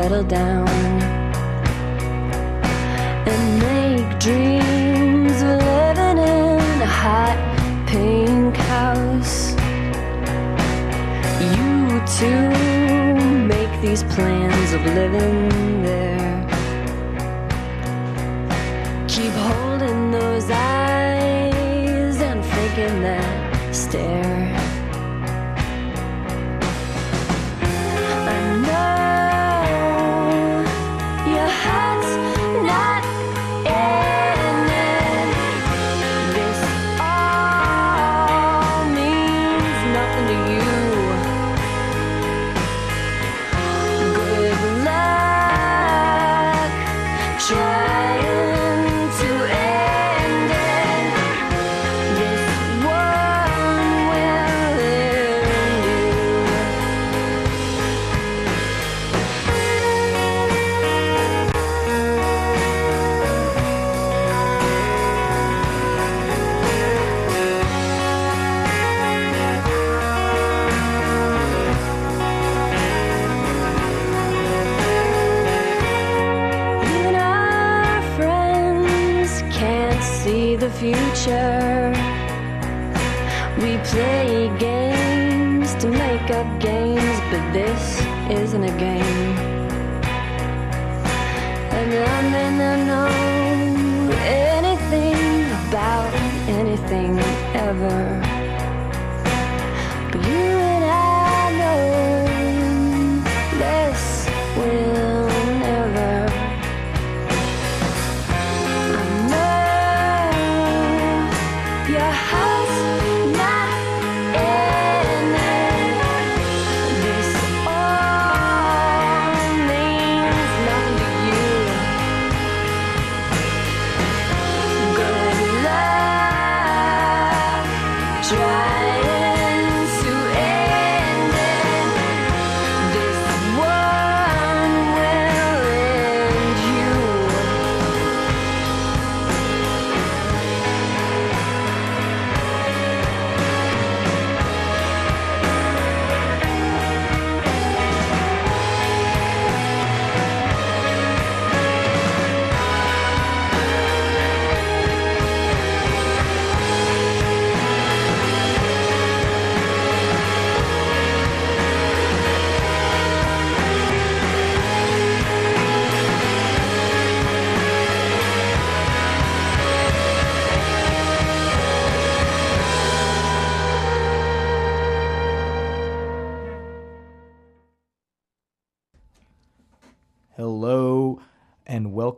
settle down and make dreams of living in a hot pink house. You too make these plans of living And I anything about anything ever.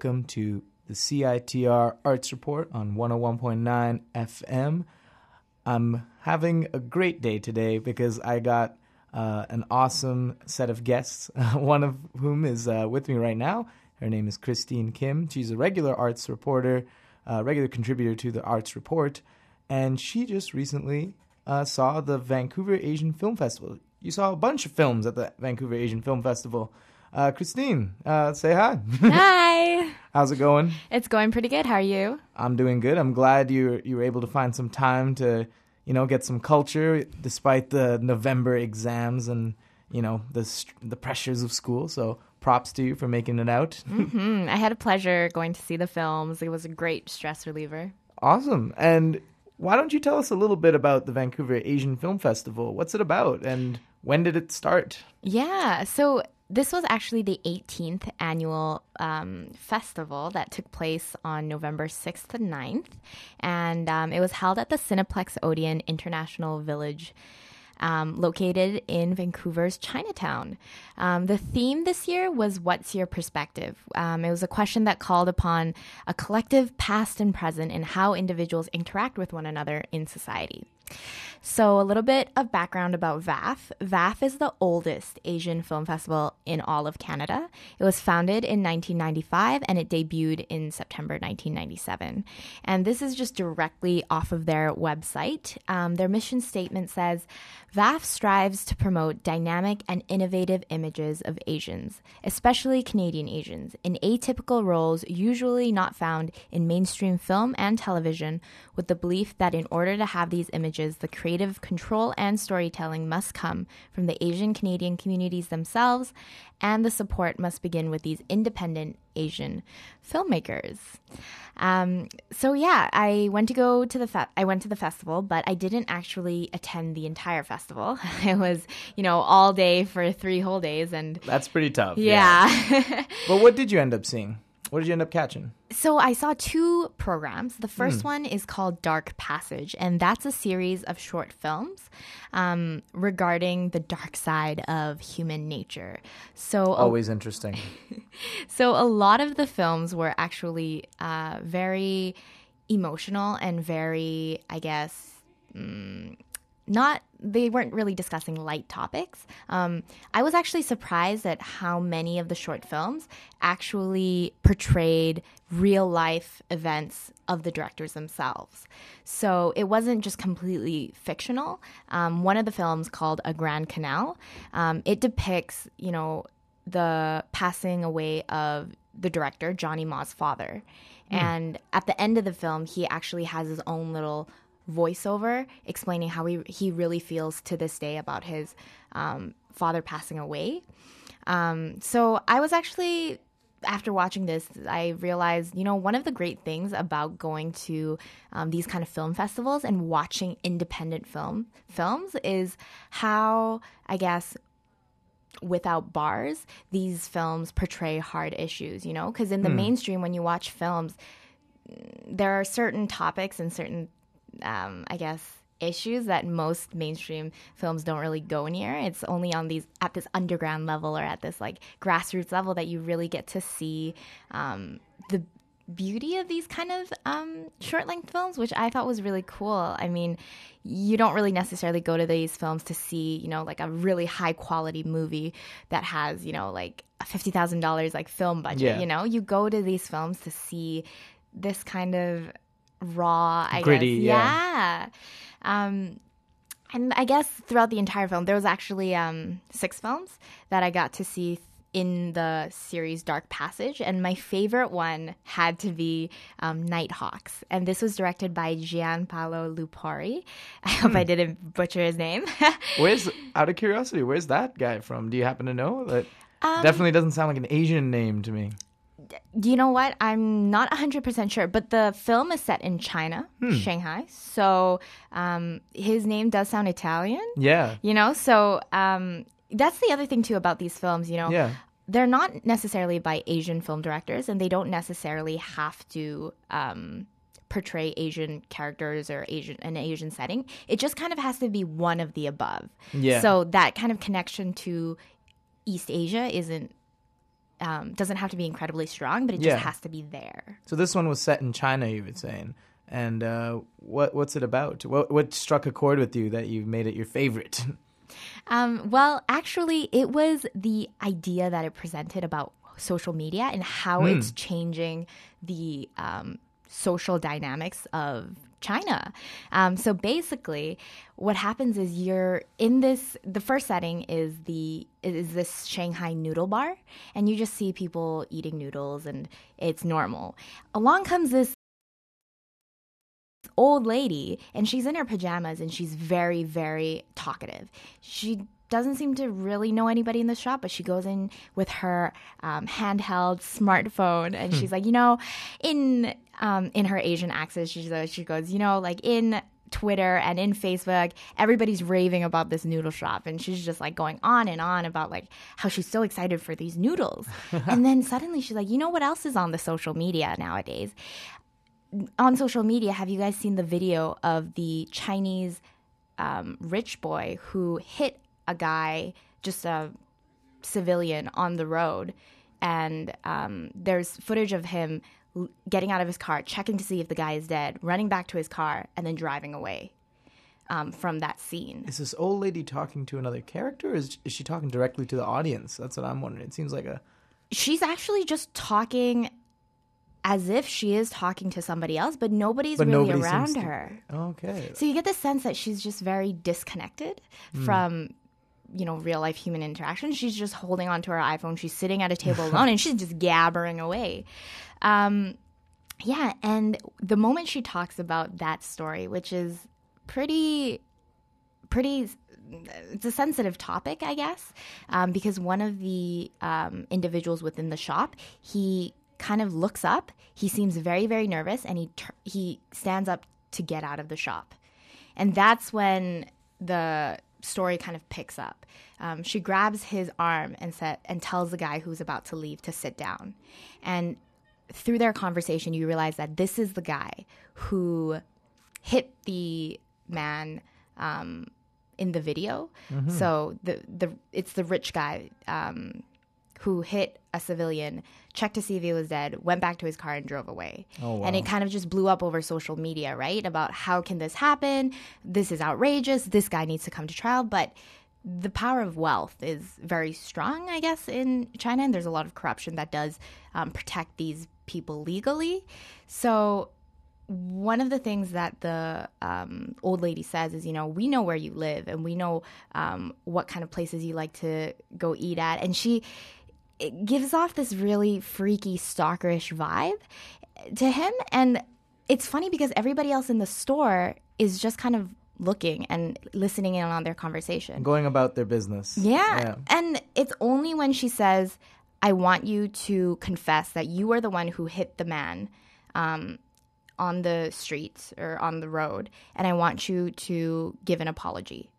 Welcome to the CITR Arts Report on 101.9 FM. I'm having a great day today because I got uh, an awesome set of guests, one of whom is uh, with me right now. Her name is Christine Kim. She's a regular arts reporter, uh, regular contributor to the Arts Report, and she just recently uh, saw the Vancouver Asian Film Festival. You saw a bunch of films at the Vancouver Asian Film Festival. Uh, Christine, uh, say hi. Hi. How's it going? It's going pretty good. How are you? I'm doing good. I'm glad you you were able to find some time to, you know, get some culture despite the November exams and you know the the pressures of school. So props to you for making it out. hmm I had a pleasure going to see the films. It was a great stress reliever. awesome. And why don't you tell us a little bit about the Vancouver Asian Film Festival? What's it about and when did it start? Yeah. So this was actually the 18th annual um, festival that took place on November 6th to 9th. And um, it was held at the Cineplex Odeon International Village. Um, located in Vancouver's Chinatown. Um, the theme this year was What's Your Perspective? Um, it was a question that called upon a collective past and present and how individuals interact with one another in society. So, a little bit of background about VAF. VAF is the oldest Asian film festival in all of Canada. It was founded in 1995 and it debuted in September 1997. And this is just directly off of their website. Um, their mission statement says VAF strives to promote dynamic and innovative images of Asians, especially Canadian Asians, in atypical roles usually not found in mainstream film and television, with the belief that in order to have these images messages, the creative control and storytelling must come from the Asian Canadian communities themselves, and the support must begin with these independent Asian filmmakers. Um, so yeah, I went to go to the fe- I went to the festival, but I didn't actually attend the entire festival. it was you know all day for three whole days, and That's pretty tough. yeah. But what did you end up seeing? What did you end up catching? So I saw two programs. The first one is called Dark Passage, and that's a series of short films um, regarding the dark side of human nature. So a, Always interesting. so a lot of the films were actually uh, very emotional and very, I guess, mm, not they weren't really discussing light topics. Um, I was actually surprised at how many of the short films actually portrayed real life events of the directors themselves. So it wasn't just completely fictional. Um, one of the films called A Grand Canal, um, it depicts, you know, the passing away of the director Johnny Ma's father. And at the end of the film, he actually has his own little voiceover explaining how he he really feels to this day about his um, father passing away. Um, so I was actually after watching this, I realized, you know, one of the great things about going to um, these kind of film festivals and watching independent film films is how, I guess, without bars, these films portray hard issues, you know? Because in the mainstream, when you watch films, there are certain topics and certain, um, I guess, issues that most mainstream films don't really go near. It's only on these at this underground level or at this like grassroots level that you really get to see um, the beauty of these kind of um, short length films, which I thought was really cool. I mean, you don't really necessarily go to these films to see, you know, like a really high quality movie that has, you know, like a fifty thousand dollars like film budget. Yeah. You know, you go to these films to see this kind of raw, I Gritty, guess. yeah. yeah. Um, and I guess throughout the entire film, there was actually um, six films that I got to see in the series Dark Passage, and my favorite one had to be um, Nighthawks, and this was directed by Gianpaolo Lupari. I hope I didn't butcher his name. Where's out of curiosity? Where's that guy from? Do you happen to know? That Um, definitely doesn't sound like an Asian name to me. You know what? I'm not 100% sure, but the film is set in China, Shanghai. So um, his name does sound Italian. Yeah, You know, so um, that's the other thing too about these films. You know, yeah. they're not necessarily by Asian film directors, and they don't necessarily have to um, portray Asian characters or Asian an Asian setting. It just kind of has to be one of the above. Yeah. So that kind of connection to East Asia isn't. Um, doesn't have to be incredibly strong, but it Yeah. just has to be there. So this one was set in China, you were saying. And uh, what what's it about? What what struck a chord with you that you made it your favorite? Um, well, actually, it was the idea that it presented about social media and how it's changing the um, social dynamics of China. Um, so basically, what happens is you're in this. The first setting is the is this Shanghai noodle bar, and you just see people eating noodles, and it's normal. Along comes this old lady and she's in her pajamas and she's very very talkative she doesn't seem to really know anybody in the shop but she goes in with her um, handheld smartphone and she's like you know in um, in her asian accent she's, uh, she goes you know like in Twitter and in Facebook, everybody's raving about this noodle shop. And she's just like going on and on about like how she's so excited for these noodles. and then suddenly she's like, you know what else is on the social media nowadays? on social media, have you guys seen the video of the Chinese um, rich boy who hit a guy, just a civilian, on the road? And um, there's footage of him l- getting out of his car, checking to see if the guy is dead, running back to his car, and then driving away um, from that scene. Is this old lady talking to another character, or is, is she talking directly to the audience? That's what I'm wondering. It seems like a She's actually just talking as if she is talking to somebody else, but nobody's But really nobody around to- her. okay. So you get the sense that she's just very disconnected from you know real life human interaction. She's just holding onto her iPhone. She's sitting at a table alone and she's just gabbering away. Um, yeah, and the moment she talks about that story, which is pretty pretty it's a sensitive topic i guess um, because one of the um, individuals within the shop he kind of looks up he seems very very nervous and he he stands up to get out of the shop and that's when the story kind of picks up. Um, she grabs his arm and set and tells the guy who's about to leave to sit down. And through their conversation you realize that this is the guy who hit the man um, in the video. So the the it's the rich guy um, who hit a civilian, checked to see if he was dead, went back to his car and drove away. Oh, wow. And it kind of just blew up over social media, right? About how can this happen? This is outrageous. This guy needs to come to trial, but the power of wealth is very strong, I guess, in China, and there's a lot of corruption that does um, protect these people legally. So one of the things that the um, old lady says is, you know, we know where you live and we know um, what kind of places you like to go eat at. And she it gives off this really freaky, stalkerish vibe to him. And it's funny because everybody else in the store is just kind of looking and listening in on their conversation. Going about their business. Yeah. And it's only when she says, I want you to confess that you were the one who hit the man um, on the streets or on the road, and I want you to give an apology.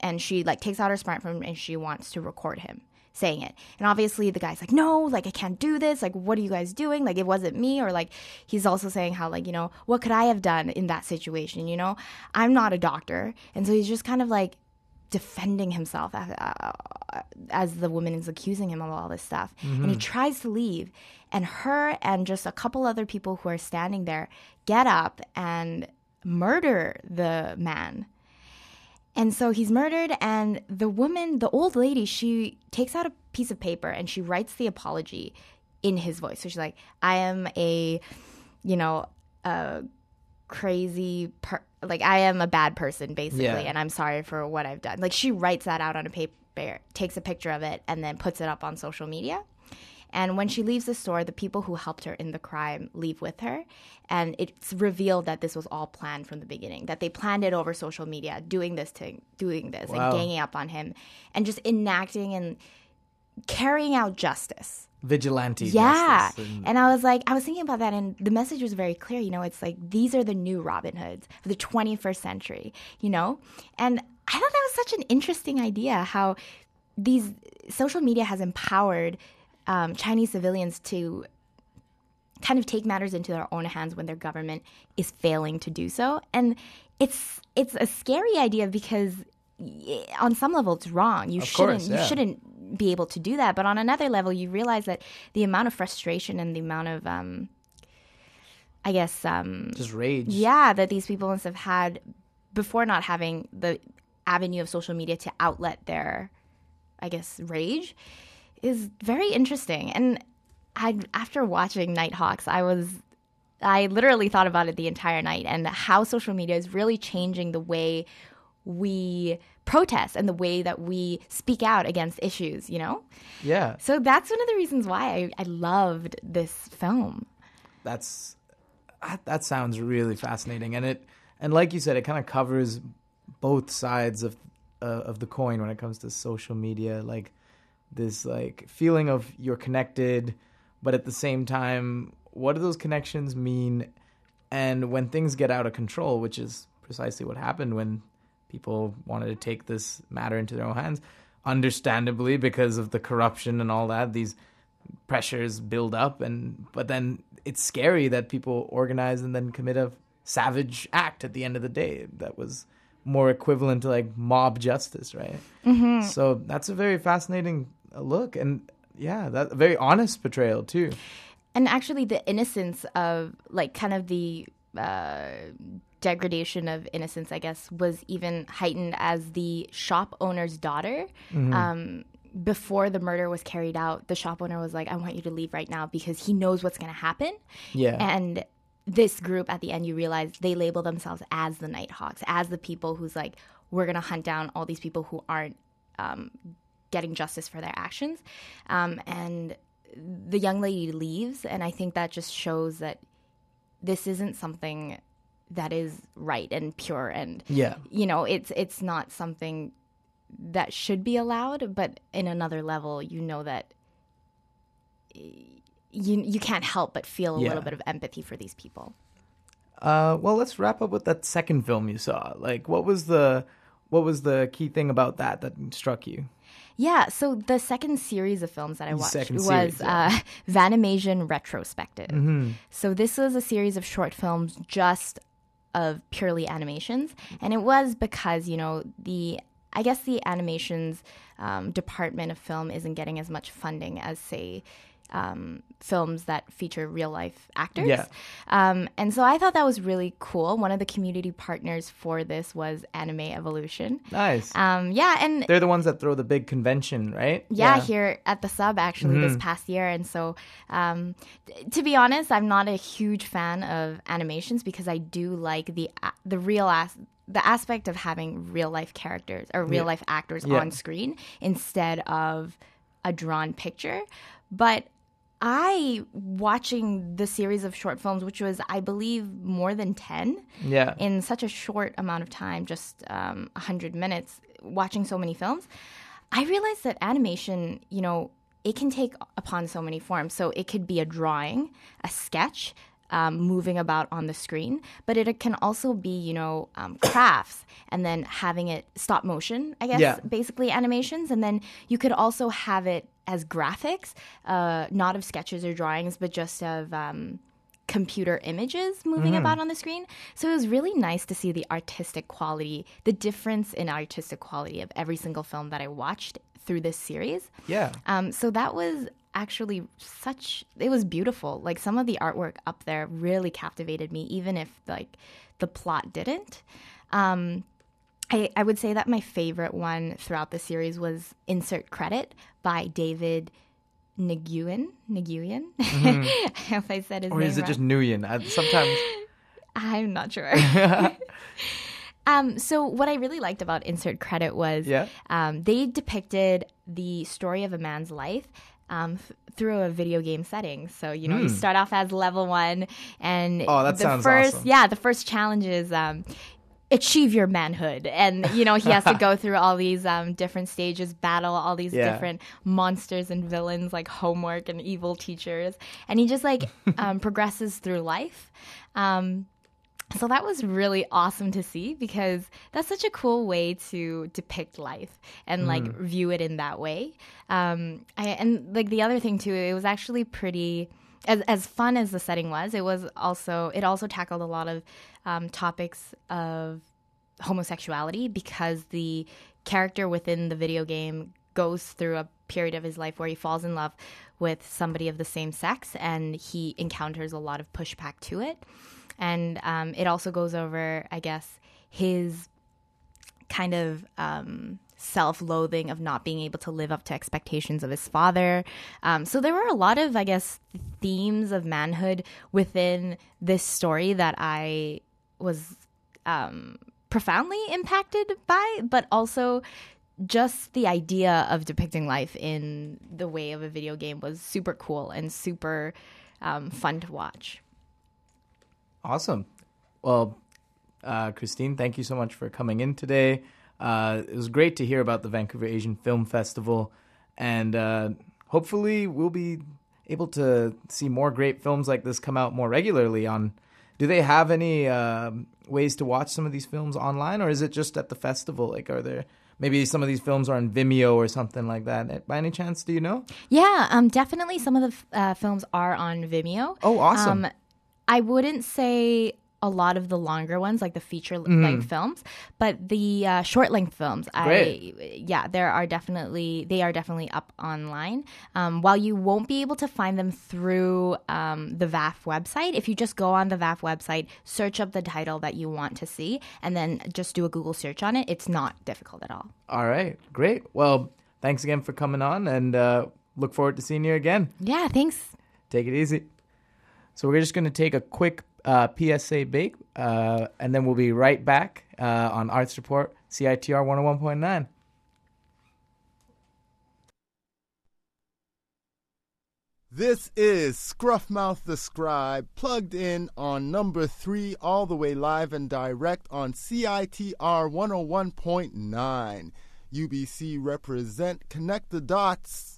And she like takes out her smartphone and she wants to record him saying it. And obviously the guy's like, no, like I can't do this. Like, what are you guys doing? Like, it wasn't me. Or like, he's also saying how, like, you know, what could I have done in that situation? You know, I'm not a doctor. And so he's just kind of like defending himself as, uh, as the woman is accusing him of all this stuff. And he tries to leave. And her and just a couple other people who are standing there get up and murder the man. And so he's murdered, and the woman, the old lady, she takes out a piece of paper and she writes the apology in his voice. So she's like, I am a, you know, a crazy, per- like, I am a bad person, basically, Yeah. and I'm sorry for what I've done. Like, she writes that out on a paper, takes a picture of it, and then puts it up on social media. And when she leaves the store, the people who helped her in the crime leave with her. And it's revealed that this was all planned from the beginning, that they planned it over social media, doing this to doing this Wow. and ganging up on him and just enacting and carrying out justice. Vigilante. Yeah. and- And I was like, I was thinking about that, and the message was very clear. You know, it's like these are the new Robin Hoods of the 21st century, you know? And I thought that was such an interesting idea how these social media has empowered um, Chinese civilians to kind of take matters into their own hands when their government is failing to do so. And it's it's a scary idea because on some level it's wrong. You Of shouldn't course, you shouldn't be able to do that. But on another level, you realize that the amount of frustration and the amount of um, I guess um, just rage. yeah, that these people must have had before not having the avenue of social media to outlet their, I guess, rage is very interesting. And I, after watching Nighthawks, I was, I literally thought about it the entire night and how social media is really changing the way we protest and the way that we speak out against issues, you know? Yeah. So that's one of the reasons why I, I loved this film. that's that- sounds really fascinating and it and like you said it kind of covers both sides of uh, of the coin when it comes to social media like this like feeling of you're connected but at the same time what do those connections mean and when things get out of control which is precisely what happened when people wanted to take this matter into their own hands understandably because of the corruption and all that these pressures build up and but then it's scary that people organize and then commit a savage act at the end of the day that was more equivalent to like mob justice right mm-hmm. so that's a very fascinating look and yeah that a very honest portrayal too. And actually the innocence of like kind of the uh, degradation of innocence i guess was even heightened as the shop owner's daughter um, before the murder was carried out the shop owner was like i want you to leave right now because he knows what's going to happen. Yeah. And this group at the end you realize they label themselves as the nighthawks as the people who's like we're going to hunt down all these people who aren't um, getting justice for their actions um, and the young lady leaves and i think that just shows that this isn't something that is right and pure and Yeah. you know it's it's not something that should be allowed but in another level you know that you you can't help but feel a Yeah. little bit of empathy for these people Uh, well, let's wrap up with that second film you saw. Like, what was the what was the key thing about that that struck you? Yeah, so the second series of films that I watched second was series, yeah. uh, Vanimation Retrospective. Mm-hmm. So this was a series of short films just of purely animations, and it was because you know the I guess the animations um, department of film isn't getting as much funding as say. Um, films that feature real life actors. Yeah. Um, and so I thought that was really cool. One of the community partners for this was Anime Evolution. Nice. Um, yeah, and They're the ones that throw the big convention, right? yeah, here at the sub actually this past year. And so, um, t- to be honest, I'm not a huge fan of animations because I do like the a- the real as- the aspect of having real life characters or real life actors Yeah. on screen instead of a drawn picture. But I watching the series of short films, which was I believe more than ten Yeah. in such a short amount of time, just um, 100 minutes, watching so many films, I realized that animation, you know, it can take upon so many forms. So it could be a drawing, a sketch, um, moving about on the screen, but it can also be, you know, um, crafts and then having it stop motion, I guess, Yeah. basically animations. And then you could also have it as graphics, uh, not of sketches or drawings, but just of. Um, computer images moving about on the screen. So it was really nice to see the artistic quality, the difference in artistic quality of every single film that I watched through this series. Yeah. Um, so that was actually such it was beautiful. Like some of the artwork up there really captivated me, even if like the plot didn't. Um, I, I would say that my favorite one throughout the series was Insert Credit by David Nguyen. Nguyen? if I said his Mm-hmm. Or is it just Nguyen? I, sometimes. I'm not sure. um, so what I really liked about Insert Credit was Yeah. um, they depicted the story of a man's life. Um, f- through a video game setting, so you know you start off as level one, and Hmm. Oh, that the sounds first, awesome. yeah, the first challenge is um, achieve your manhood, and you know he has to go through all these um, different stages, battle all these Yeah. different monsters and villains like homework and evil teachers, and he just like um, progresses through life. Um, so that was really awesome to see because that's such a cool way to depict life and like view it in that way. Um, I, and like the other thing too, it was actually pretty. As, as fun as the setting was, it was also it also tackled a lot of um, topics of homosexuality because the character within the video game goes through a period of his life where he falls in love with somebody of the same sex and he encounters a lot of pushback to it. And um, it also goes over, I guess, his kind of um, self loathing of not being able to live up to expectations of his father. Um, so there were a lot of, I guess, themes of manhood within this story that I was um, profoundly impacted by, but also just the idea of depicting life in the way of a video game was super cool and super um, fun to watch. Awesome. Well, uh, Christine, thank you so much for coming in today. Uh, it was great to hear about the Vancouver Asian Film Festival, and uh, hopefully we'll be able to see more great films like this come out more regularly. On, do they have any um ways to watch some of these films online, or is it just at the festival? Like, are there maybe some of these films are on Vimeo or something like that? By any chance, do you know? Yeah, um, definitely some of the f- uh, films are on Vimeo. Oh, awesome. Um, I wouldn't say a lot of the longer ones, like the feature length films, but the uh, short length films, Mm. Great. I yeah, there are definitely they are definitely up online. Um, while you won't be able to find them through um, the VAF website, if you just go on the VAF website, search up the title that you want to see, and then just do a Google search on it, it's not difficult at all. All right, great. Well, thanks again for coming on, and uh, look forward to seeing you again. Yeah, thanks. Take it easy. So we're just going to take a quick uh, PSA Bake, uh, and then we'll be right back uh, on Arts Report, CITR 101.9. This is Scruffmouth the Scribe, plugged in on number three, all the way live and direct on CITR 101.9. UBC represent, connect the dots.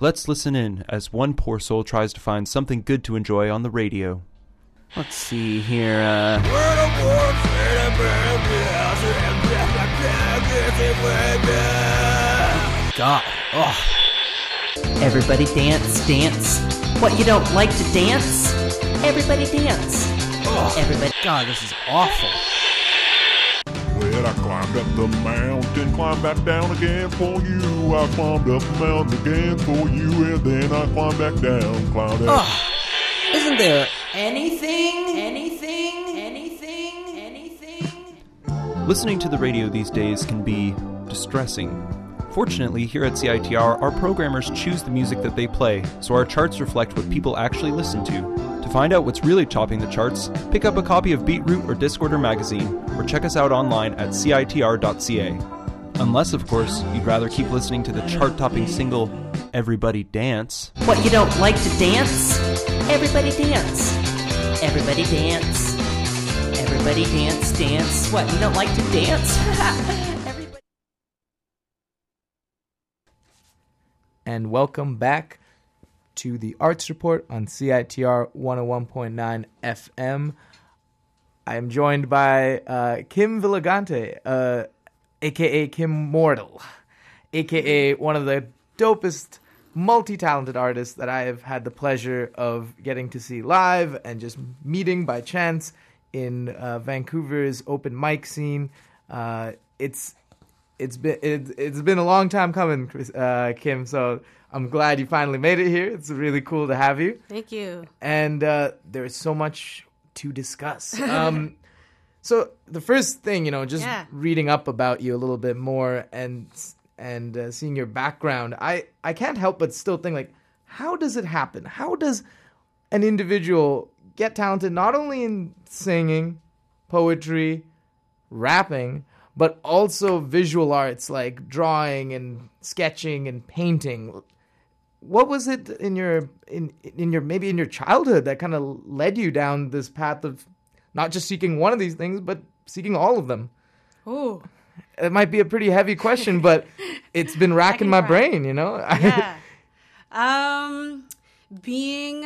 Let's listen in as one poor soul tries to find something good to enjoy on the radio. Let's see here. Uh, God. Oh. Everybody dance, dance. What, you don't like to dance? Everybody dance. Everybody. God, this is awful. Well, I climbed up the mountain, climbed back down again for you. I climbed up the mountain again for you, and then I climbed back down. Climbed up. Ugh. Isn't there anything, anything, anything, anything? Listening to the radio these days can be distressing. Fortunately, here at CITR, our programmers choose the music that they play, so our charts reflect what people actually listen to. To find out what's really topping the charts, pick up a copy of Beatroot or Discorder magazine, or check us out online at citr.ca. Unless, of course, you'd rather keep listening to the chart topping single Everybody Dance. What, you don't like to dance? Everybody dance. Everybody dance. Everybody dance, dance. What, you don't like to dance? Everybody. and welcome back to the Arts Report on CITR 101.9 FM. I am joined by uh, Kim Villagante, uh, aka Kimmortal, aka one of the dopest, multi talented artists that I have had the pleasure of getting to see live and just meeting by chance in uh, Vancouver's open mic scene. Uh, it's it's been it, it's been a long time coming, Chris, uh, Kim. So I'm glad you finally made it here. It's really cool to have you. Thank you. And uh, there's so much to discuss. Um, so the first thing, you know, just Yeah. reading up about you a little bit more and and uh, seeing your background, I I can't help but still think like, how does it happen? How does an individual get talented not only in singing, poetry, rapping, but also visual arts like drawing and sketching and painting. What was it in your in in your maybe in your childhood that kind of led you down this path of not just seeking one of these things, but seeking all of them? Ooh. It might be a pretty heavy question, but it's been racking my brain. You know. Yeah. um, being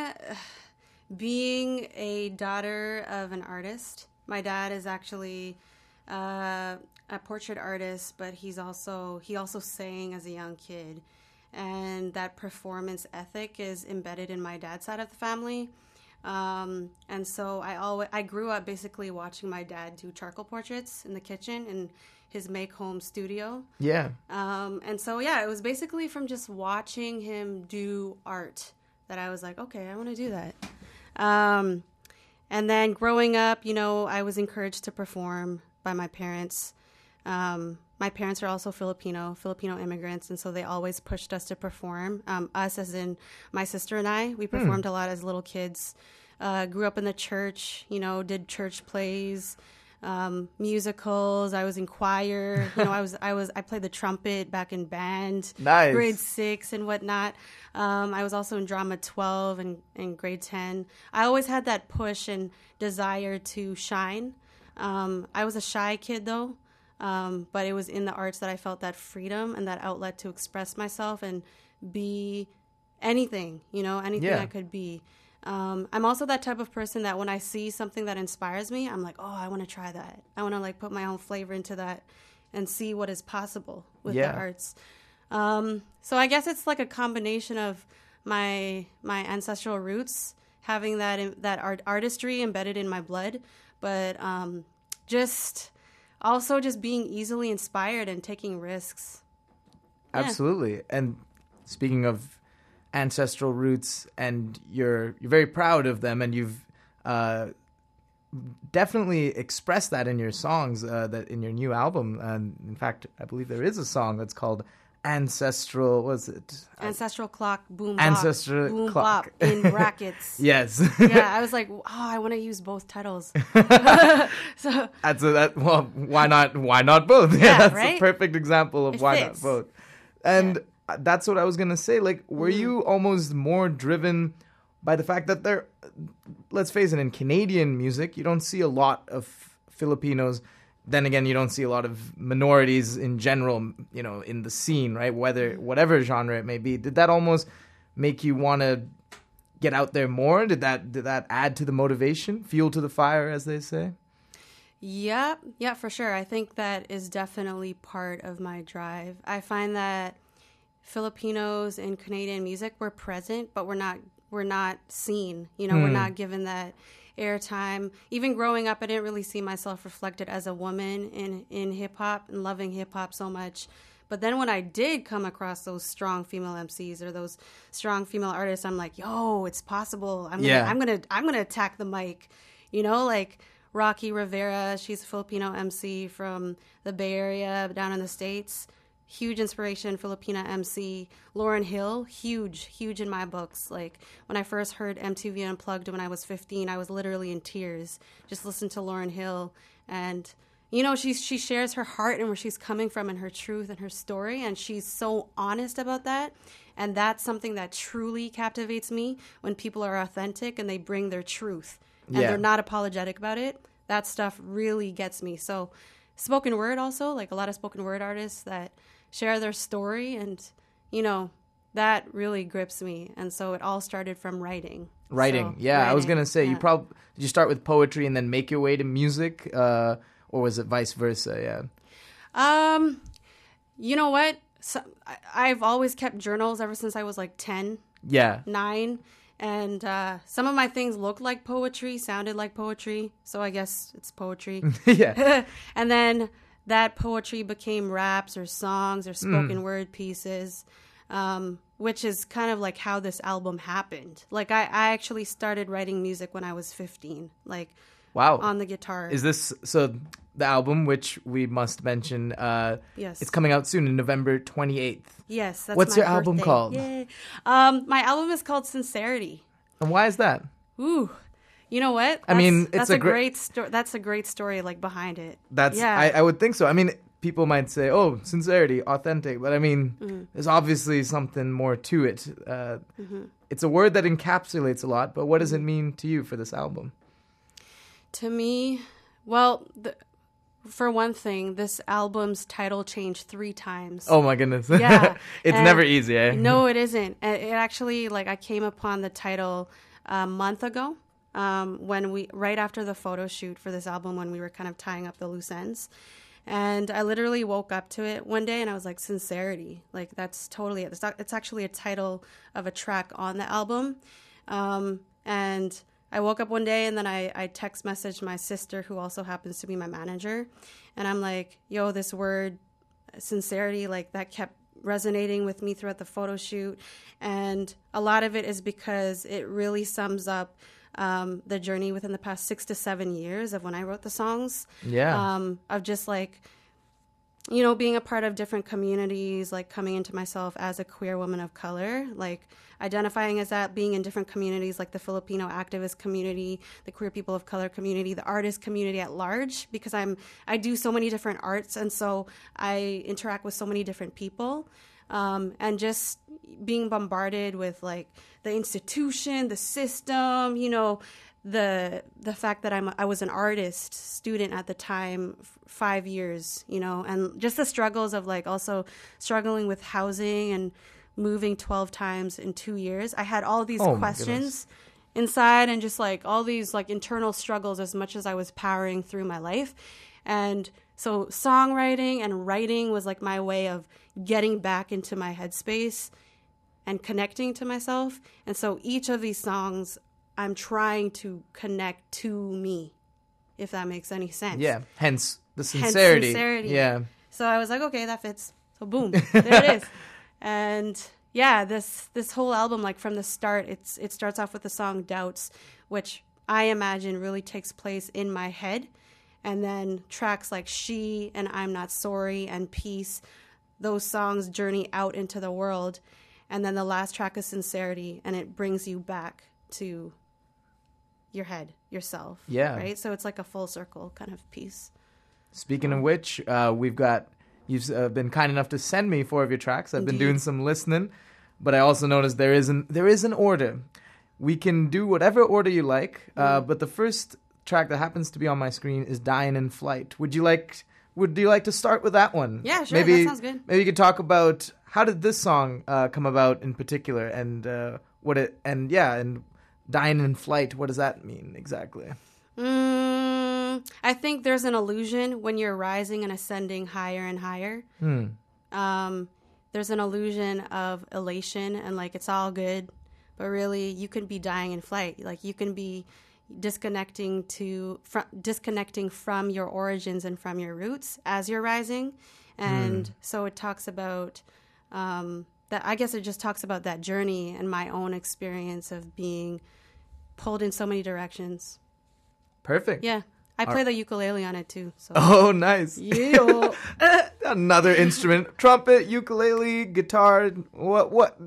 being a daughter of an artist. My dad is actually uh, a portrait artist, but he's also he also sang as a young kid, and that performance ethic is embedded in my dad's side of the family. Um, and so I always I grew up basically watching my dad do charcoal portraits in the kitchen in his make home studio. yeah. Um, and so, yeah, it was basically from just watching him do art that I was like, okay, I want to do that. Um, and then growing up, you know, I was encouraged to perform by my parents. Um, my parents are also Filipino, Filipino immigrants, and so they always pushed us to perform. Um, us, as in my sister and I, we performed a lot as little kids. Uh, grew up in the church, you know, did church plays um, musicals. I was in choir. You know, I was I was I played the trumpet back in band, Nice. grade six and whatnot. Um, I was also in drama twelve and, and grade ten. I always had that push and desire to shine. Um, I was a shy kid though, um, but it was in the arts that I felt that freedom and that outlet to express myself and be anything. You know, anything Yeah. I could be. Um, I'm also that type of person that when I see something that inspires me, I'm like, oh, I want to try that. I want to like put my own flavor into that and see what is possible with Yeah. the arts. Um, so I guess it's like a combination of my my ancestral roots having that that art, artistry embedded in my blood, but um, just also just being easily inspired and taking risks. Yeah. Absolutely. And speaking of ancestral roots, and you're you're very proud of them, and you've uh, definitely expressed that in your songs, uh, that in your new album. And in fact, I believe there is a song that's called ancestral was it ancestral clock boom ancestral boom clock bop in brackets yes yeah i was like oh i want to use both titles so that's a, that well why not why not both yeah, that's right? a perfect example of it why fits. not both and yeah. that's what i was gonna say like were mm. you almost more driven by the fact that there let's face it in canadian music you don't see a lot of filipinos then again, you don't see a lot of minorities in general, you know, in the scene, right? Whether whatever genre it may be. Did that almost make you want to get out there more? Did that did that add to the motivation, fuel to the fire, as they say? Yeah, yeah, for sure. I think that is definitely part of my drive. I find that Filipinos in Canadian music we're present, but we're not we're not seen. You know, mm. we're hmm. not given that airtime. Even growing up, I didn't really see myself reflected as a woman in in hip hop and loving hip hop so much. But then when I did come across those strong female MCs or those strong female artists, I'm like, yo, it's possible. I'm yeah. gonna, I'm gonna I'm gonna attack the mic. You know, like Rocky Rivera, she's a Filipino MC from the Bay Area down in the States huge inspiration, Filipina MC. Lauryn Hill, huge, huge in my books. Like when I first heard MTV Unplugged when I was 15, I was literally in tears. Just listen to Lauryn Hill and you know she she shares her heart and where she's coming from and her truth and her story and she's so honest about that and that's something that truly captivates me when people are authentic and they bring their truth and yeah. they're not apologetic about it that stuff really gets me so spoken word also like a lot of spoken word artists that share their story and you know that really grips me. And so it all started from writing. Writing. So, yeah writing, i was gonna say yeah. you probably did you start with poetry and then make your way to music uh, or was it vice versa? Yeah. Um you know what? So, I, i've always kept journals ever since i was like 10 yeah. 9 and uh, some of my things looked like poetry sounded like poetry. So i guess it's poetry. Yeah. And then that poetry became raps or songs or spoken mm. word pieces, um, which is kind of like how this album happened. Like I, I actually started writing music when I was 15, like wow, on the guitar. Is this so? The album, which we must mention, uh, yes, it's coming out soon in November 28th. Yes, that's what's your birthday. album called? Yay. Um, my album is called Sincerity. And why is that? Ooh, you know what? That's, I mean, that's a, a great story. That's a great story, like behind it. That's yeah. I, I, would think so. I mean, people might say, "Oh, sincerity, authentic," but I mean, mm-hmm. there's obviously something more to it. Uh, mm-hmm. It's a word that encapsulates a lot, but what does it mean to you for this album? To me, well, the, for one thing, this album's title changed three times. Oh my goodness! Yeah, it's and never easy. Eh? No, it isn't. It actually, like, I came upon the title a month ago um, when we right after the photo shoot for this album when we were kind of tying up the loose ends. And i literally woke up to it one day and i was like sincerity. Like that's totally it it's, not, it's actually a title of a track on the album. Um, and i woke up one day and then I, I text messaged my sister who also happens to be my manager. And i'm like yo this word sincerity like that kept resonating with me throughout the photo shoot. And a lot of it is because it really sums up um, the journey within the past six to seven years of when I wrote the songs. Yeah. Um, of just like, you know, being a part of different communities, like coming into myself as a queer woman of color, like identifying as that, being in different communities, like the Filipino activist community, the queer people of color community, the artist community at large, because I'm I do so many different arts, and so I interact with so many different people um, and just being bombarded with like the institution, the system, you know, the the fact that I'm I was an artist student at the time, f- five years, you know, and just the struggles of like also struggling with housing and moving twelve times in two years. I had all these Oh, questions inside and just like all these like internal struggles as much as I was powering through my life. And so songwriting and writing was like my way of getting back into my headspace and connecting to myself. And so each of these songs I'm trying to connect to me, if that makes any sense. Yeah. Hence the Hence sincerity. sincerity. Yeah. So I was like, okay, that fits. So boom, there it is. And yeah, this this whole album, like from the start, it's it starts off with the song "Doubts," which I imagine really takes place in my head, and then tracks like "She" and "I'm Not Sorry" and "Peace," those songs journey out into the world, and then the last track is "Sincerity," and it brings you back to your head, yourself. Yeah. Right. So it's like a full circle kind of piece. Speaking of which, uh, we've got you've uh, been kind enough to send me four of your tracks. I've been doing some listening, but I also noticed there is an there is an order. We can do whatever order you like, uh, Mm. but the first track that happens to be on my screen is "Dying in Flight." Would you like Would you like to start with that one? Yeah, sure, that Maybe sounds good. maybe you could talk about how did this song uh, come about in particular, and uh, what it and yeah, and "Dying in Flight." What does that mean exactly? Mm, I think there's an illusion when you're rising and ascending higher and higher. Hmm. Um, there's an illusion of elation and like it's all good, but really you can be dying in flight. Like you can be disconnecting to fr- disconnecting from your origins and from your roots as you're rising, and Hmm. so it talks about um, that. I guess it just talks about that journey and my own experience of being pulled in so many directions. Perfect. Yeah. I play the ukulele on it too. So. Oh, nice. Yeah. Another instrument, trumpet, ukulele, guitar. What? What?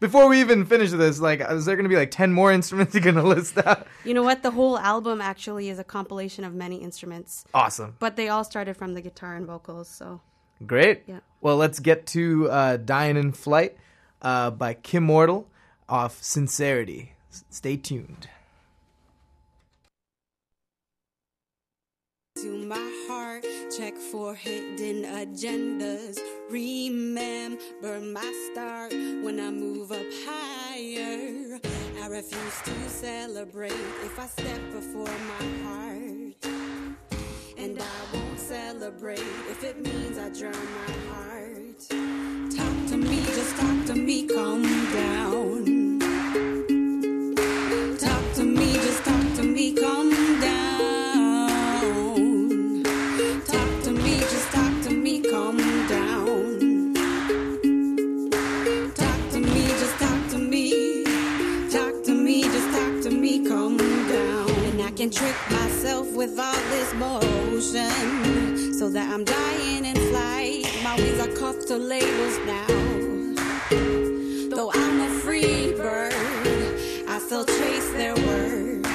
Before we even finish this, like, is there going to be like ten more instruments you're going to list out? You know what? The whole album actually is a compilation of many instruments. Awesome. But they all started from the guitar and vocals. So Great. Yeah. Well, let's get to uh, "Dying in Flight" uh, by Kimmortal off "Sincerity." S- Stay tuned. To my heart. Check for hidden agendas. Remember my start when I move up higher. I refuse to celebrate if I step before my heart. And I won't celebrate if it means I drown my heart. Talk to me, just talk to me, calm down. I can trick myself with all this motion so that I'm dying in flight. My wings are cuffed to labels now. Though I'm a free bird, I still chase their words.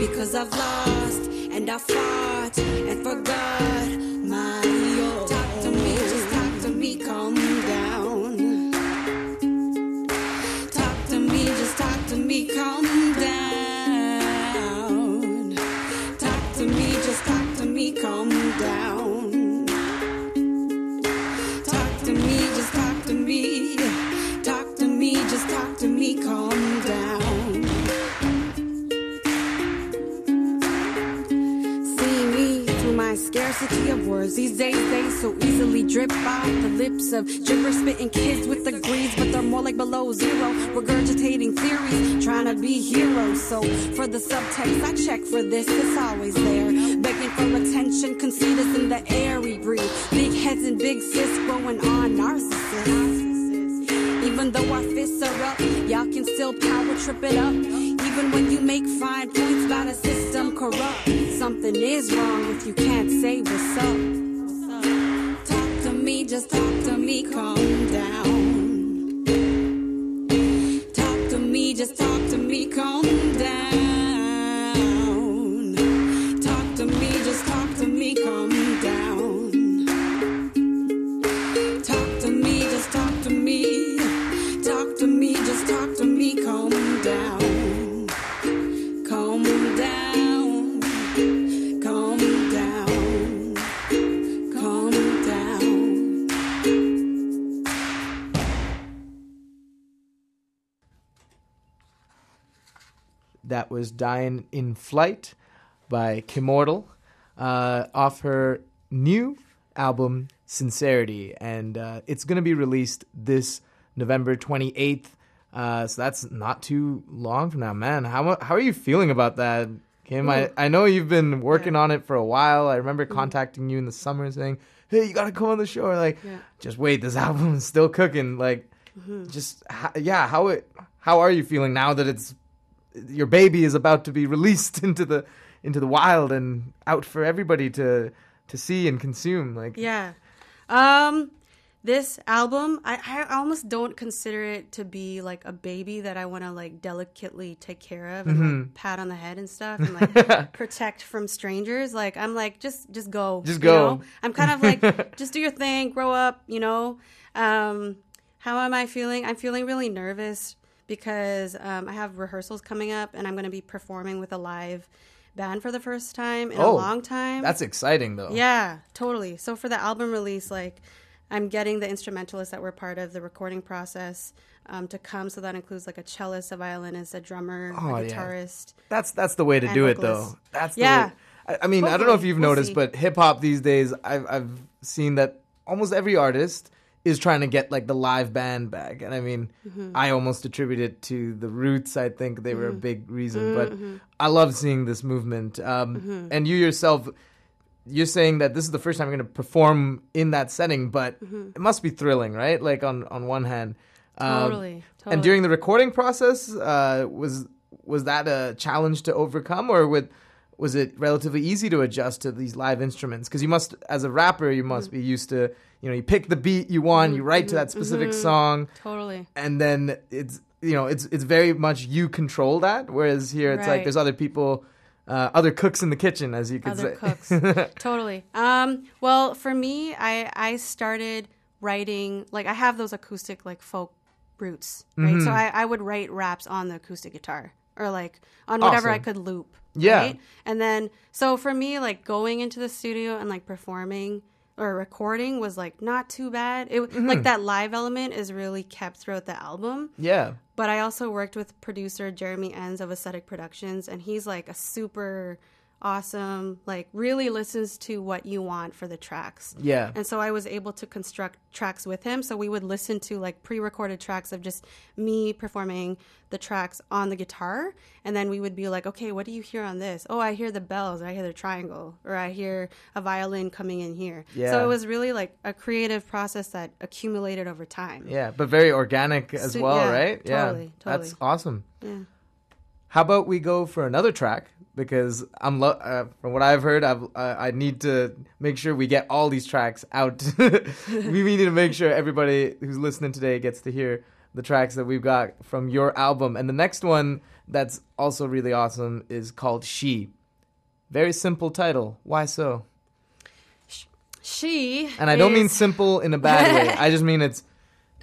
Because I've lost and I fought and forgot my own. Talk to me, just talk to me, calm down. Talk to me, just talk to me, calm down. Words. These days they so easily drip off the lips of gibber spitting kids with degrees, but they're more like below zero, regurgitating theories, trying to be heroes. So for the subtext, I check for this. It's always there, begging for attention. Conceit is in the air we breathe. Big heads and big sis growing on narcissists. Even though our fists are up, y'all can still power trip it up. Even when you make fine points about a system corrupt, something is wrong if you can't say what's up. Talk to me, just talk to me, calm down. Talk to me, just talk to me, calm down. That was "Dying in Flight" by Kimmortal uh, off her new album "Sincerity," and uh, it's going to be released this November twenty eighth. Uh, so that's not too long from now, man. How how are you feeling about that, Kim? I, I know you've been working on it for a while. I remember contacting you in the summer saying, "Hey, you gotta come on the show." Or like, Yeah. just wait, this album is still cooking. Like, Mhm. just yeah, how it how are you feeling now that it's your baby is about to be released into the into the wild and out for everybody to to see and consume? Like, Yeah. Um this album, I, I almost don't consider it to be like a baby that I want to like delicately take care of and Mhm. like pat on the head and stuff and like protect from strangers. Like I'm like just just go, Just go. know? I'm kind of like just do your thing, grow up, you know. Um, how am I feeling? I'm feeling really nervous because um, I have rehearsals coming up and I'm going to be performing with a live band for the first time in a Oh, long time. That's exciting, though. Yeah, totally. So for the album release, like I'm getting the instrumentalists that were part of the recording process um, to come. So that includes like a cellist, a violinist, a drummer, Oh, a yeah. guitarist. That's that's the way to do it, though. That's yeah. Way, I, I mean, I don't know if you've We'll noticed, see. but hip hop these days, I've I've seen that almost every artist is trying to get like the live band back, and I mean, Mhm. I almost attribute it to the Roots. I think they were a Mhm. big reason, but Mhm. I love seeing this movement. Um, Mhm. And you yourself. You're saying that this is the first time you're going to perform in that setting, but Mhm. it must be thrilling, right? Like on on one hand, Um, Totally, And during the recording process, uh, was was that a challenge to overcome, or with was it relatively easy to adjust to these live instruments? Because you must, as a rapper, you must Mm-hmm. be used to, you know, you pick the beat you want, you write to that specific mhm. song, Totally. and then it's you know it's it's very much you control that. Whereas here, it's like there's other people, uh, other cooks in the kitchen, as you could other say. cooks. totally. Um, well, for me, I I started writing like I have those acoustic like folk roots, right? So Mhm. I, I would write raps on the acoustic guitar or like on whatever I could loop. Yeah. Right? And then so for me, like going into the studio and like performing or recording was like not too bad. It Mhm. like that live element is really kept throughout the album. Yeah. But I also worked with producer Jeremy Enns of Aesthetic Productions, and he's like a super awesome, like really listens to what you want for the tracks. Yeah. And so I was able to construct tracks with him. So we would listen to like pre recorded tracks of just me performing the tracks on the guitar. And then we would be like, okay, what do you hear on this? Oh, I hear the bells, I hear the triangle, or I hear a violin coming in here. Yeah. So it was really like a creative process that accumulated over time. Yeah, but very organic as So- well, yeah, right? totally, yeah, that's awesome. Yeah. How about we go for another track because I'm lo- uh, from what I've heard, I've, uh, I need to make sure we get all these tracks out. we we need to make sure everybody who's listening today gets to hear the tracks that we've got from your album. And the next one that's also really awesome is called She. Very simple title. Why so? She And I don't mean simple in a bad way. I just mean it's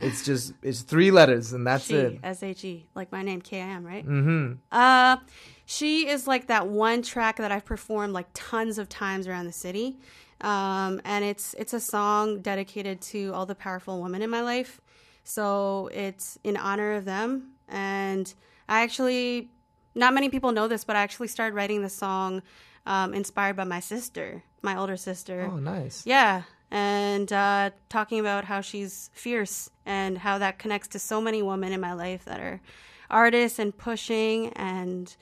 it's just it's three letters and that's she, it. S H E, like my name, K I M, right? Mm-hmm. Uh, she is like that one track that I've performed like tons of times around the city, um, and it's it's a song dedicated to all the powerful women in my life. So it's in honor of them, and I actually, not many people know this, but I actually started writing the song um, inspired by my sister, my older sister. Oh, nice. Yeah, and uh, talking about how she's fierce and how that connects to so many women in my life that are artists and pushing and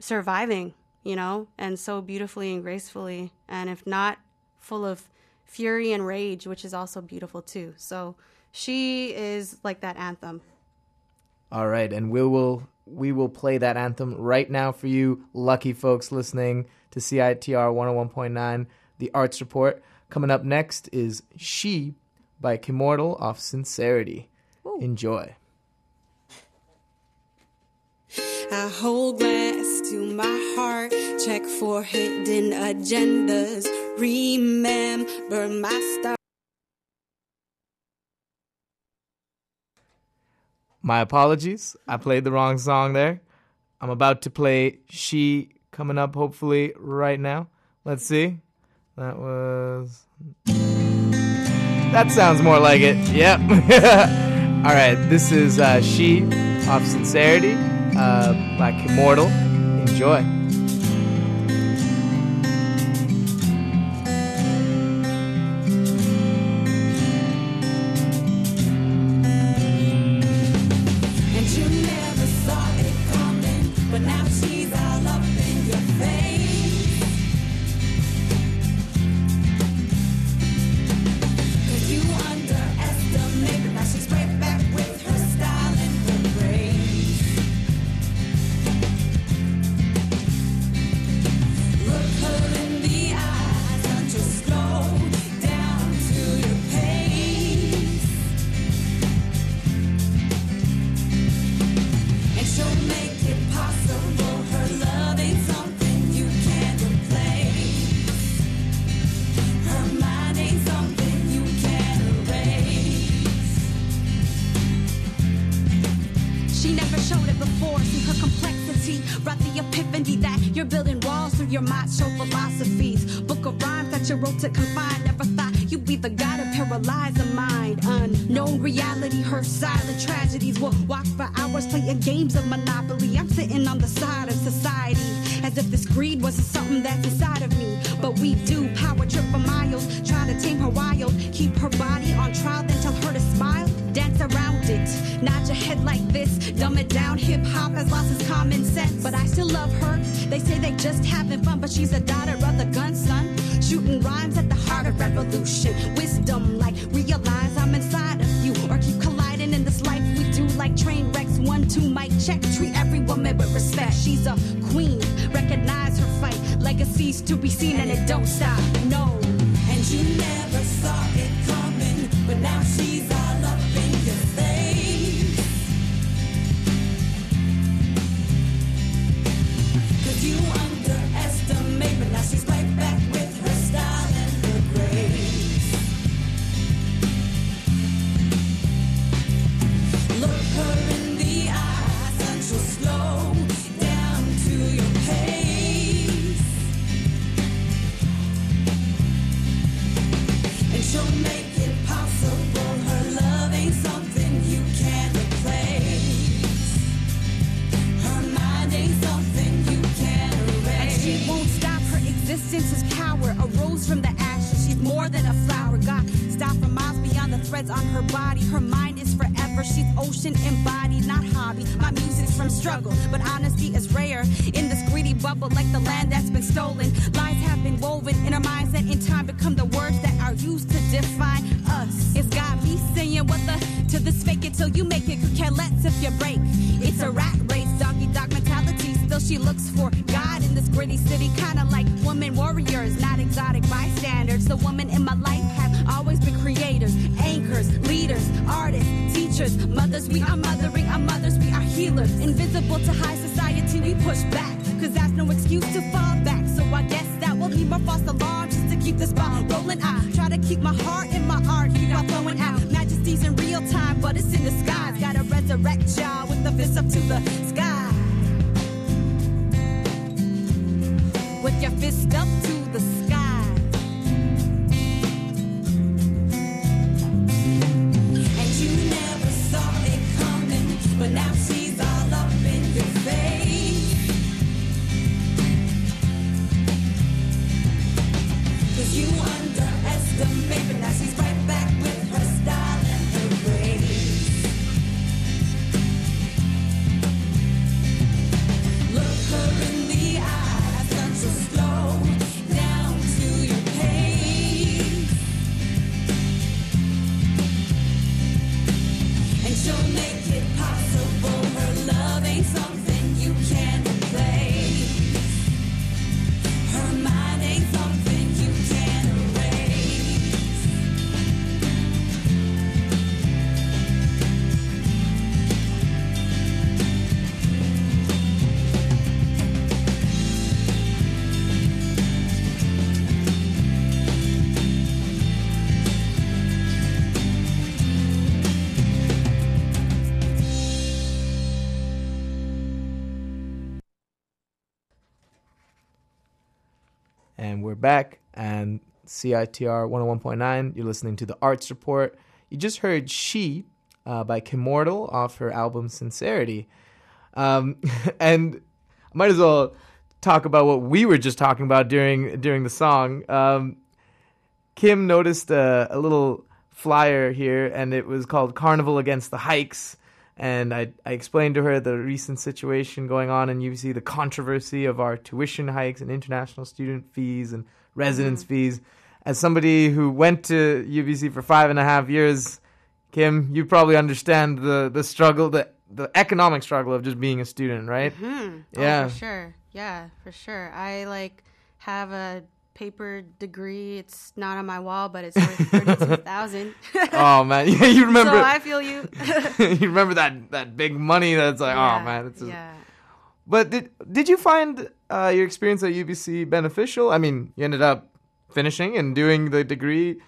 surviving, you know, and so beautifully and gracefully, and if not, full of fury and rage, which is also beautiful too. So she is like that anthem. All right, and we will we will play that anthem right now for you, lucky folks listening to CITR 101.9, the Arts Report. Coming up next is She by Kimmortal off Sincerity. Enjoy. I hold glass to my heart, check for hidden agendas. Remember my star. My apologies. I played the wrong song there. I'm about to play She coming up hopefully right now. Let's see. That was That sounds more like it. Yep. All right, this is uh, She off Sincerity uh, by Kimmortal. Enjoy. Through your macho philosophies. Book of rhymes that you wrote to confine. Never thought you'd be the guy to paralyze a mind. Unknown reality, her silent tragedies. Will walk for hours playing games of Monopoly. I'm sitting on the side of society as if this greed wasn't something that's inside of me. But we do power trip for miles, try to tame her wild, keep her body on trial, then tell her to smile. Dance around it, nod your head like this, dumb it down. Hip hop has lost its common sense, but I still love her. But she's a daughter of the gun, son. Shooting rhymes at the heart of revolution. Her body. Her mind is forever. She's ocean embodied, not hobby. My music's from struggle, but honesty is rare. In this greedy bubble, like the land that's been stolen. Lies have been woven in our minds that in time become the words that are used to define us. It's got me saying what the to this fake it till you make it. Care less if you break. It's a rat race, she looks for God in this gritty city, kinda like women warriors, not exotic bystanders. The women in my life have always been creators, anchors, leaders, artists, teachers, mothers. We are mothering our mothers, we are healers. Invisible to high society, we push back, cause that's no excuse to fall back. So I guess that will leave my false alarm just to keep this ball rolling. I try to keep my heart in my art, keep on throwing out majesties in real time, but it's in skies. Gotta resurrect y'all with the fist up to the sky. With your fist up to we're back, and CITR 101.9. You're listening to the Arts Report. You just heard She uh, by Kimmortal off her album Sincerity. Um, and I might as well talk about what we were just talking about during during the song. Um, Kim noticed a, a little flyer here, and it was called Carnival Against the Hikes. And I, I explained to her the recent situation going on in UBC, the controversy of our tuition hikes and international student fees and residence fees. As somebody who went to UBC for five and a half years, Kim, you probably understand the, the struggle, the, the economic struggle of just being a student, right? Hmm. Yeah. Oh, for sure. Yeah, for sure. I like have a paper degree. It's not on my wall, but it's worth thirty-two thousand. oh man, yeah, you remember? So I feel you. you remember that that big money? That's like, Yeah, oh man, it's just, yeah. But did did you find uh, your experience at UBC beneficial? I mean, you ended up finishing and doing the degree.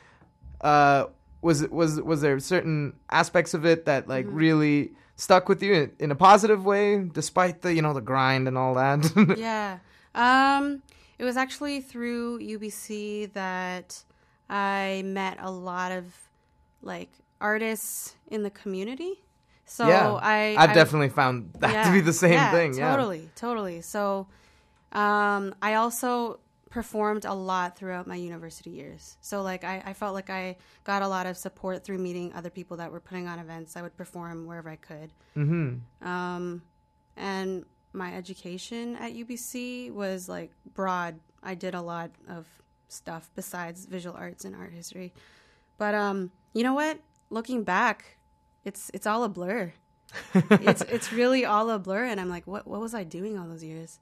Uh, was was was there certain aspects of it that like Mm-hmm. really stuck with you in, in a positive way, despite the you know the grind and all that? yeah. Um, it was actually through UBC that I met a lot of like artists in the community. So yeah, I I've I- definitely found that to be the same yeah, thing. Yeah, Totally, totally. So um, I also performed a lot throughout my university years. So like I, I felt like I got a lot of support through meeting other people that were putting on events. I would perform wherever I could. Mm-hmm. Um, and my education at UBC was like broad. I did a lot of stuff besides visual arts and art history. But um, you know what? Looking back, it's it's all a blur. it's it's really all a blur, and I'm like, what what was I doing all those years?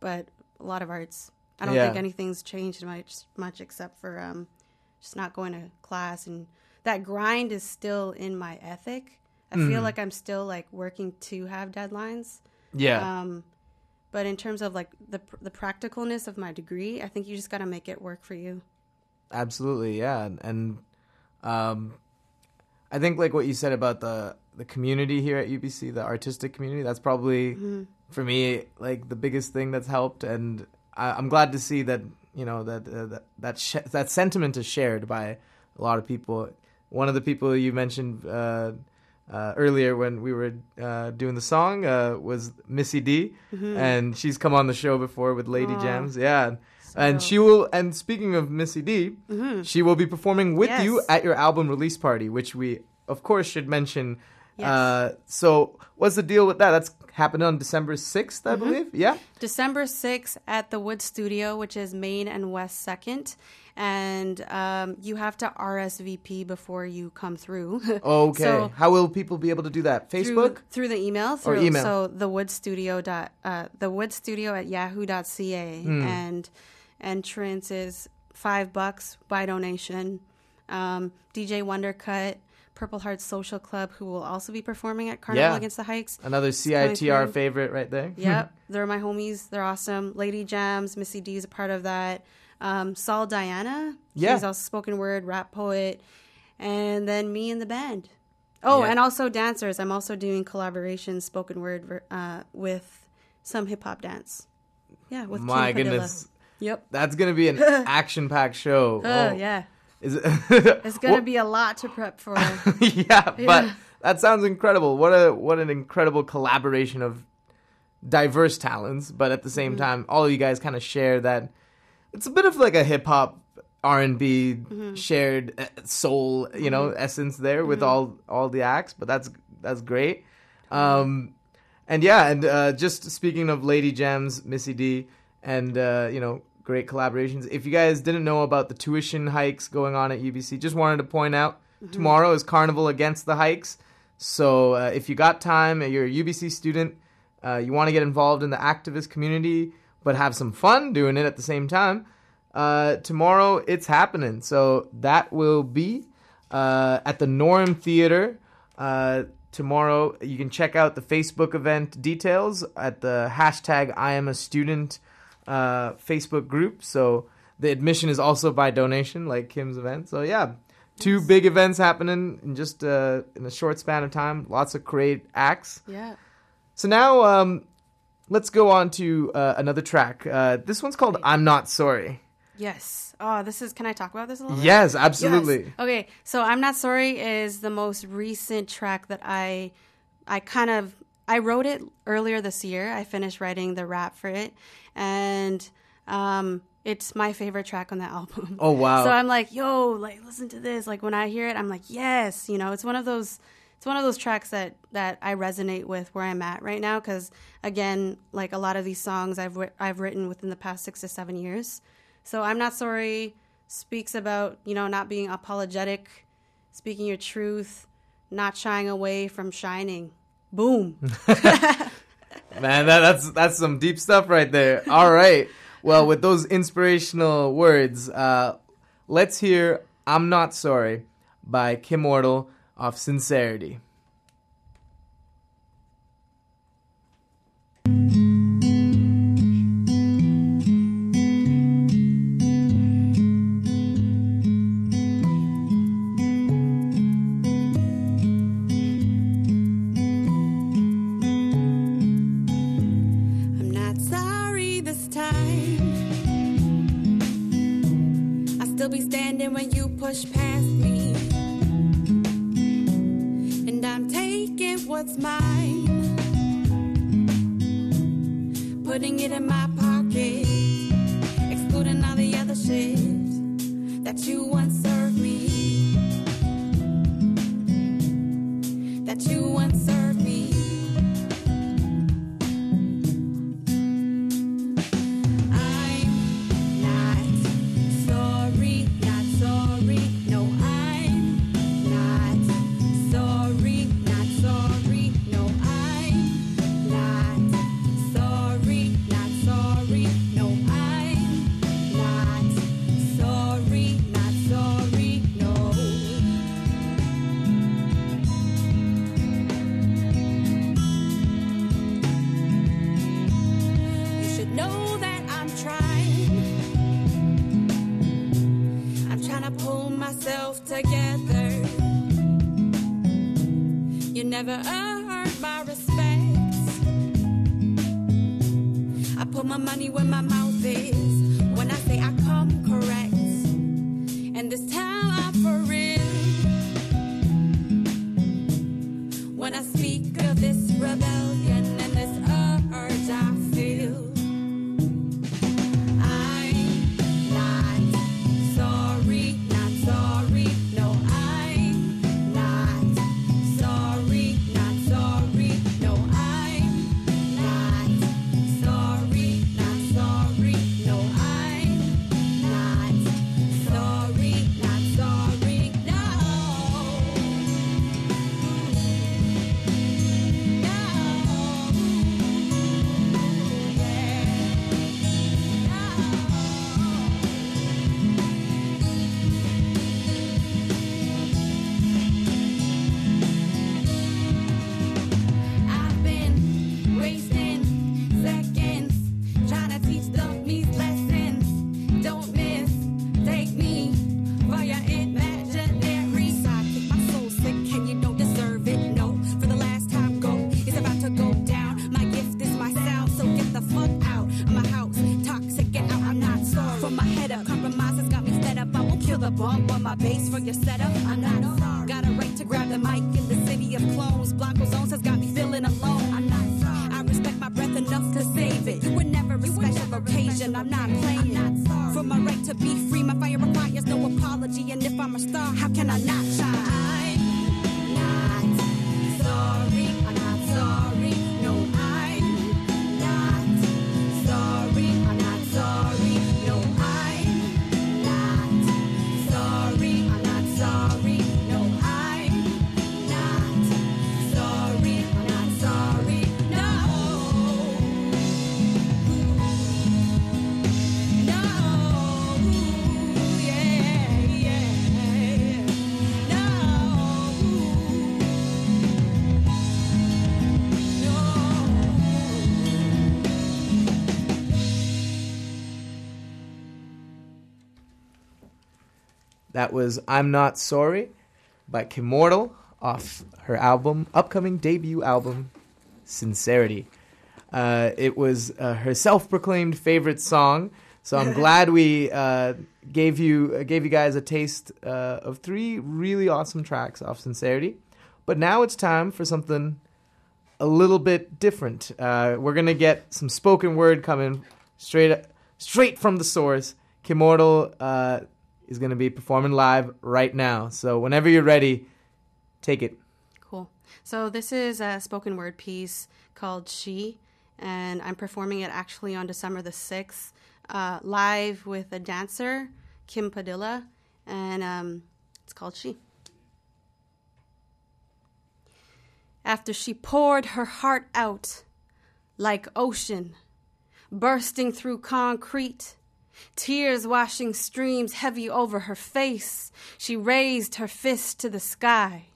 But a lot of arts. I don't Yeah. think anything's changed much much except for um, just not going to class, and that grind is still in my ethic. I feel Mhm. like I'm still like working to have deadlines. Yeah. Um, but in terms of like the the practicalness of my degree, I think you just got to make it work for you. Absolutely, yeah, and, and um, I think like what you said about the the community here at UBC, the artistic community, that's probably Mhm. for me like the biggest thing that's helped, and I, I'm glad to see that you know that uh, that that, sh- that sentiment is shared by a lot of people. One of the people you mentioned uh, uh, earlier when we were uh, doing the song uh, was Missy D, Mhm. and she's come on the show before with Lady Aw. Jams, yeah. and she will. And speaking of Missy D, Mhm. she will be performing with you at your album release party, which we of course should mention. Yes. Uh, so what's the deal with that? That's happening on December 6th, I Mhm. believe. Yeah. December 6th at the Wood Studio, which is Main and West 2nd. And um, you have to RSVP before you come through. Okay. So How will people be able to do that? Facebook? Through, the email. Or Through, email. So the Wood Studio dot uh, the Wood Studio at yahoo.ca Hmm. and entrance is five bucks by donation. Um, DJ Wondercut, Purple Heart Social Club, who will also be performing at Carnival Yeah. Against the Hikes. Another CITR favorite right there. Yep, they're my homies. They're awesome. Lady Jams, Missy D is a part of that. Um, Saul Diana, Yeah. he's also spoken word rap poet, and then me and the band. Oh, Yeah. and also dancers. I'm also doing collaborations, spoken word uh, with some hip hop dance. Yeah, with My Kim Padilla. goodness. Yep. That's gonna be an action-packed show. Oh, yeah. Is it? It's gonna be a lot to prep for. yeah, but Yeah. that sounds incredible. What a what an incredible collaboration of diverse talents, but at the same Mhm. time, all of you guys kind of share that. It's a bit of like a hip hop R and B Mhm. shared uh, soul, you know, Mhm. essence there with Mhm. all all the acts. But that's that's great. Um, and yeah, and uh, just speaking of Lady Jams, Missy D, and uh, you know, great collaborations. If you guys didn't know about the tuition hikes going on at UBC, just wanted to point out Mhm. tomorrow is Carnival Against the Hikes. So uh, if you got time, you're a UBC student, uh, you want to get involved in the activist community, but have some fun doing it at the same time. Uh, tomorrow it's happening. So that will be uh, at the Norm Theater. Uh, tomorrow you can check out the Facebook event details at the hashtag I am a student uh, Facebook group. So the admission is also by donation, like Kim's event. So yeah, two big events happening in just uh, in a short span of time. Lots of great acts. yeah. So now um, let's go on to uh, another track. Uh, this one's called "I'm Not Sorry." Yes. Oh, this is. Can I talk about this a little bit? Yes, absolutely. Yes. Okay, so I'm not sorry is the most recent track that I, I kind of I wrote it earlier this year. I finished writing the rap for it, and um, it's my favorite track on the album. Oh, wow. So I'm like, yo, like listen to this. Like when I hear it, I'm like, yes. You know, it's one of those. It's one of those tracks that that I resonate with where I'm at right now. Because again, like a lot of these songs I've I've written within the past six to seven years. So I'm not sorry speaks about you know not being apologetic, speaking your truth, not shying away from shining. Boom. Man, that, that's that's some deep stuff right there. All right. Well, with those inspirational words, uh, let's hear "I'm Not Sorry" by Kimmortal off Sincerity. Still be standing when you push past me. And I'm taking what's mine, putting it in my never That was I'm Not Sorry by Kimmortal off her album, upcoming debut album, Sincerity. Uh, it was uh, her self-proclaimed favorite song, so I'm glad we uh, gave you uh, gave you guys a taste uh, of three really awesome tracks off Sincerity. But now it's time for something a little bit different. Uh, we're gonna get some spoken word coming straight straight from the source. Kimmortal is gonna be performing live right now. So whenever you're ready, take it. Cool. So this is a spoken word piece called She, and I'm performing it actually on December the 6th, uh, live with a dancer, Kim Padilla, and um, it's called She. After she poured her heart out like ocean, bursting through concrete, tears washing streams heavy over her face, she raised her fist to the sky.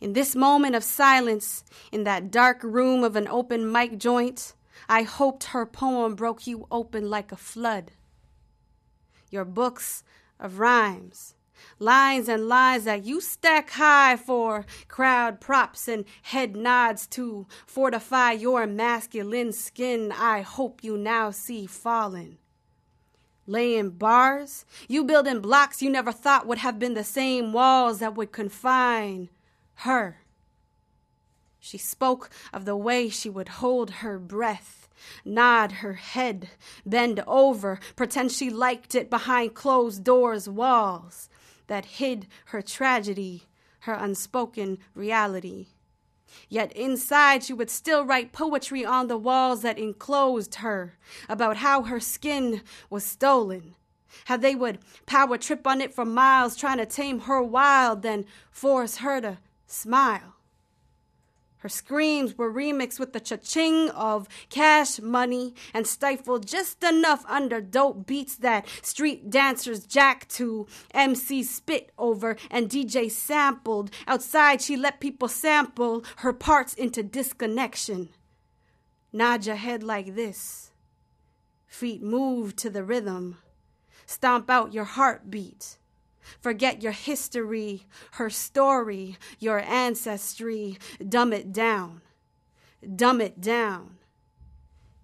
In this moment of silence, in that dark room of an open mic joint, I hoped her poem broke you open like a flood. Your books of rhymes, lines and lines that you stack high for crowd props and head nods to fortify your masculine skin, I hope you now see fallen. Laying bars. You building blocks you never thought would have been the same walls that would confine her. She spoke of the way she would hold her breath, nod her head, bend over, pretend she liked it behind closed doors, walls that hid her tragedy, her unspoken reality. Yet inside, she would still write poetry on the walls that enclosed her about how her skin was stolen. How they would power trip on it for miles, trying to tame her wild, then force her to smile. Her screams were remixed with the cha-ching of cash money and stifled just enough under dope beats that street dancers jack to, MC spit over, and DJ sampled. Outside, she let people sample her parts into disconnection. Nod your head like this. Feet move to the rhythm. Stomp out your heartbeat. Forget your history, her story, your ancestry. Dumb it down. Dumb it down.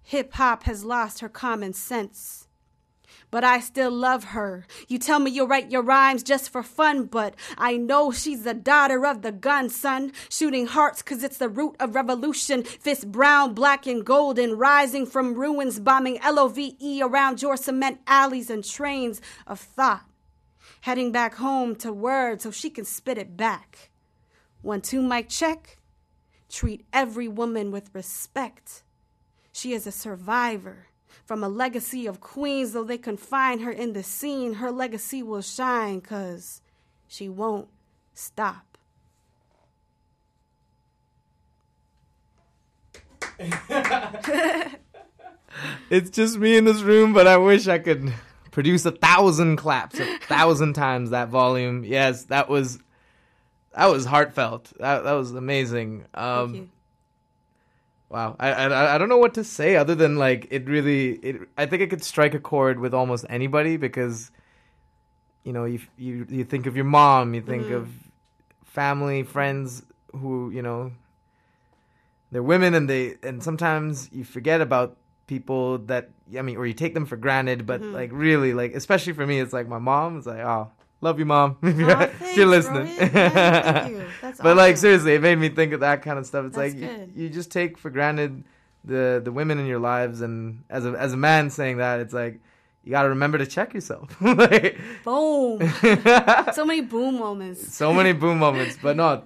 Hip hop has lost her common sense. But I still love her. You tell me you write your rhymes just for fun, but I know she's the daughter of the gun, son. Shooting hearts cause it's the root of revolution. Fist brown, black, and golden, rising from ruins, bombing LOVE around your cement alleys and trains of thought heading back home to word so she can spit it back. One, two, mic check. Treat every woman with respect. She is a survivor from a legacy of queens, though they confine her in the scene. Her legacy will shine, cause she won't stop. it's just me in this room, but I wish I could produce a thousand claps, a thousand times that volume. Yes, that was that was heartfelt. That that was amazing. Um, Thank you. Wow, I, I I don't know what to say other than like it really. It I think it could strike a chord with almost anybody because, you know, you you you think of your mom, you think Mhm. of family, friends who you know. They're women, and they and sometimes you forget about people that I mean, or you take them for granted. But Mhm. like really, like especially for me, it's like my mom. It's like, oh, love you, mom. if you're, thanks, you're listening. Yeah, thank you. That's but like seriously, it made me think of that kind of stuff. It's That's like you, you just take for granted the the women in your lives, and as a as a man saying that, it's like you got to remember to check yourself. like, Boom. so many boom moments. so many boom moments, but no,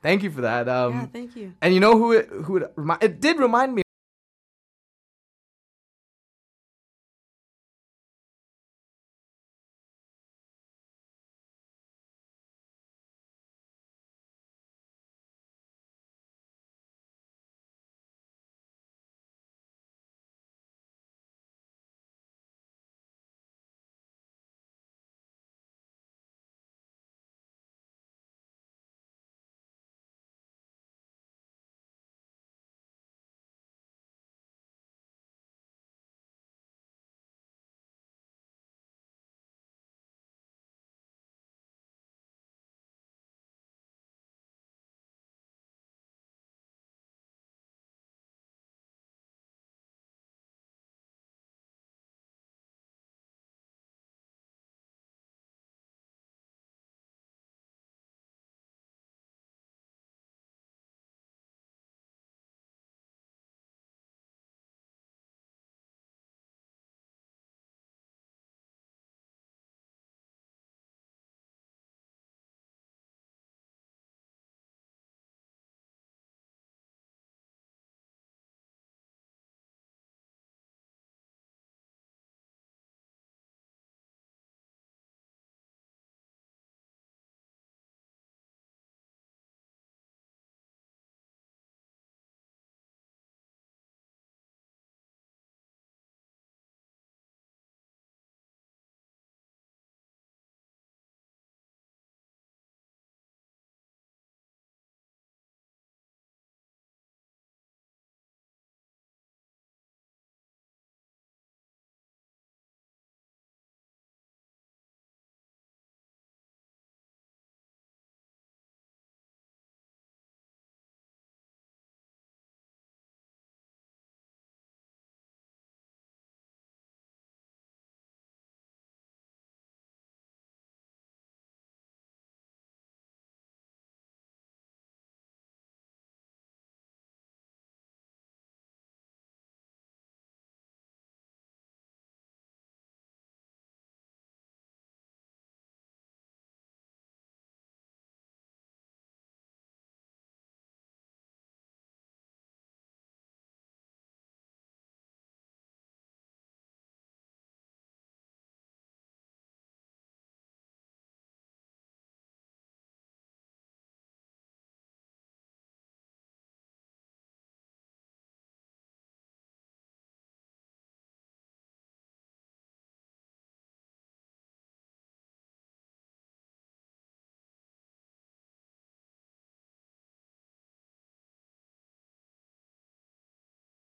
thank you for that. Um, Yeah, thank you. And you know who it, who it, remi- it did remind me